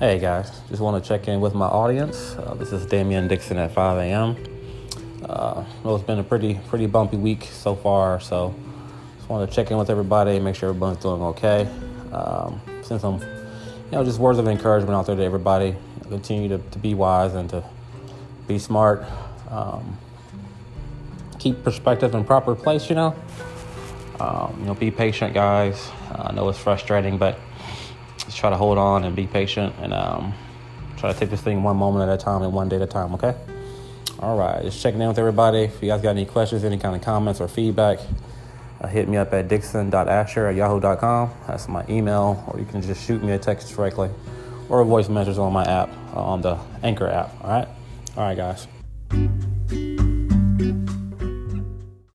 Hey guys, just want to check in with my audience. Uh, this is Damien Dixon at 5 a.m. Uh, well, it's been a pretty pretty bumpy week so far, so just want to check in with everybody, make sure everyone's doing okay. Um, send some, you know, just words of encouragement out there to everybody. Continue to, to be wise and to be smart. Um, keep perspective in proper place, you know. Um, you know, be patient, guys. Uh, I know it's frustrating, but just try to hold on and be patient and um, try to take this thing one moment at a time and one day at a time, okay? All right, just checking in with everybody. If you guys got any questions, any kind of comments or feedback, uh, hit me up at dixon.asher at yahoo.com. That's my email, or you can just shoot me a text directly or a voice message on my app, uh, on the Anchor app, all right? All right, guys.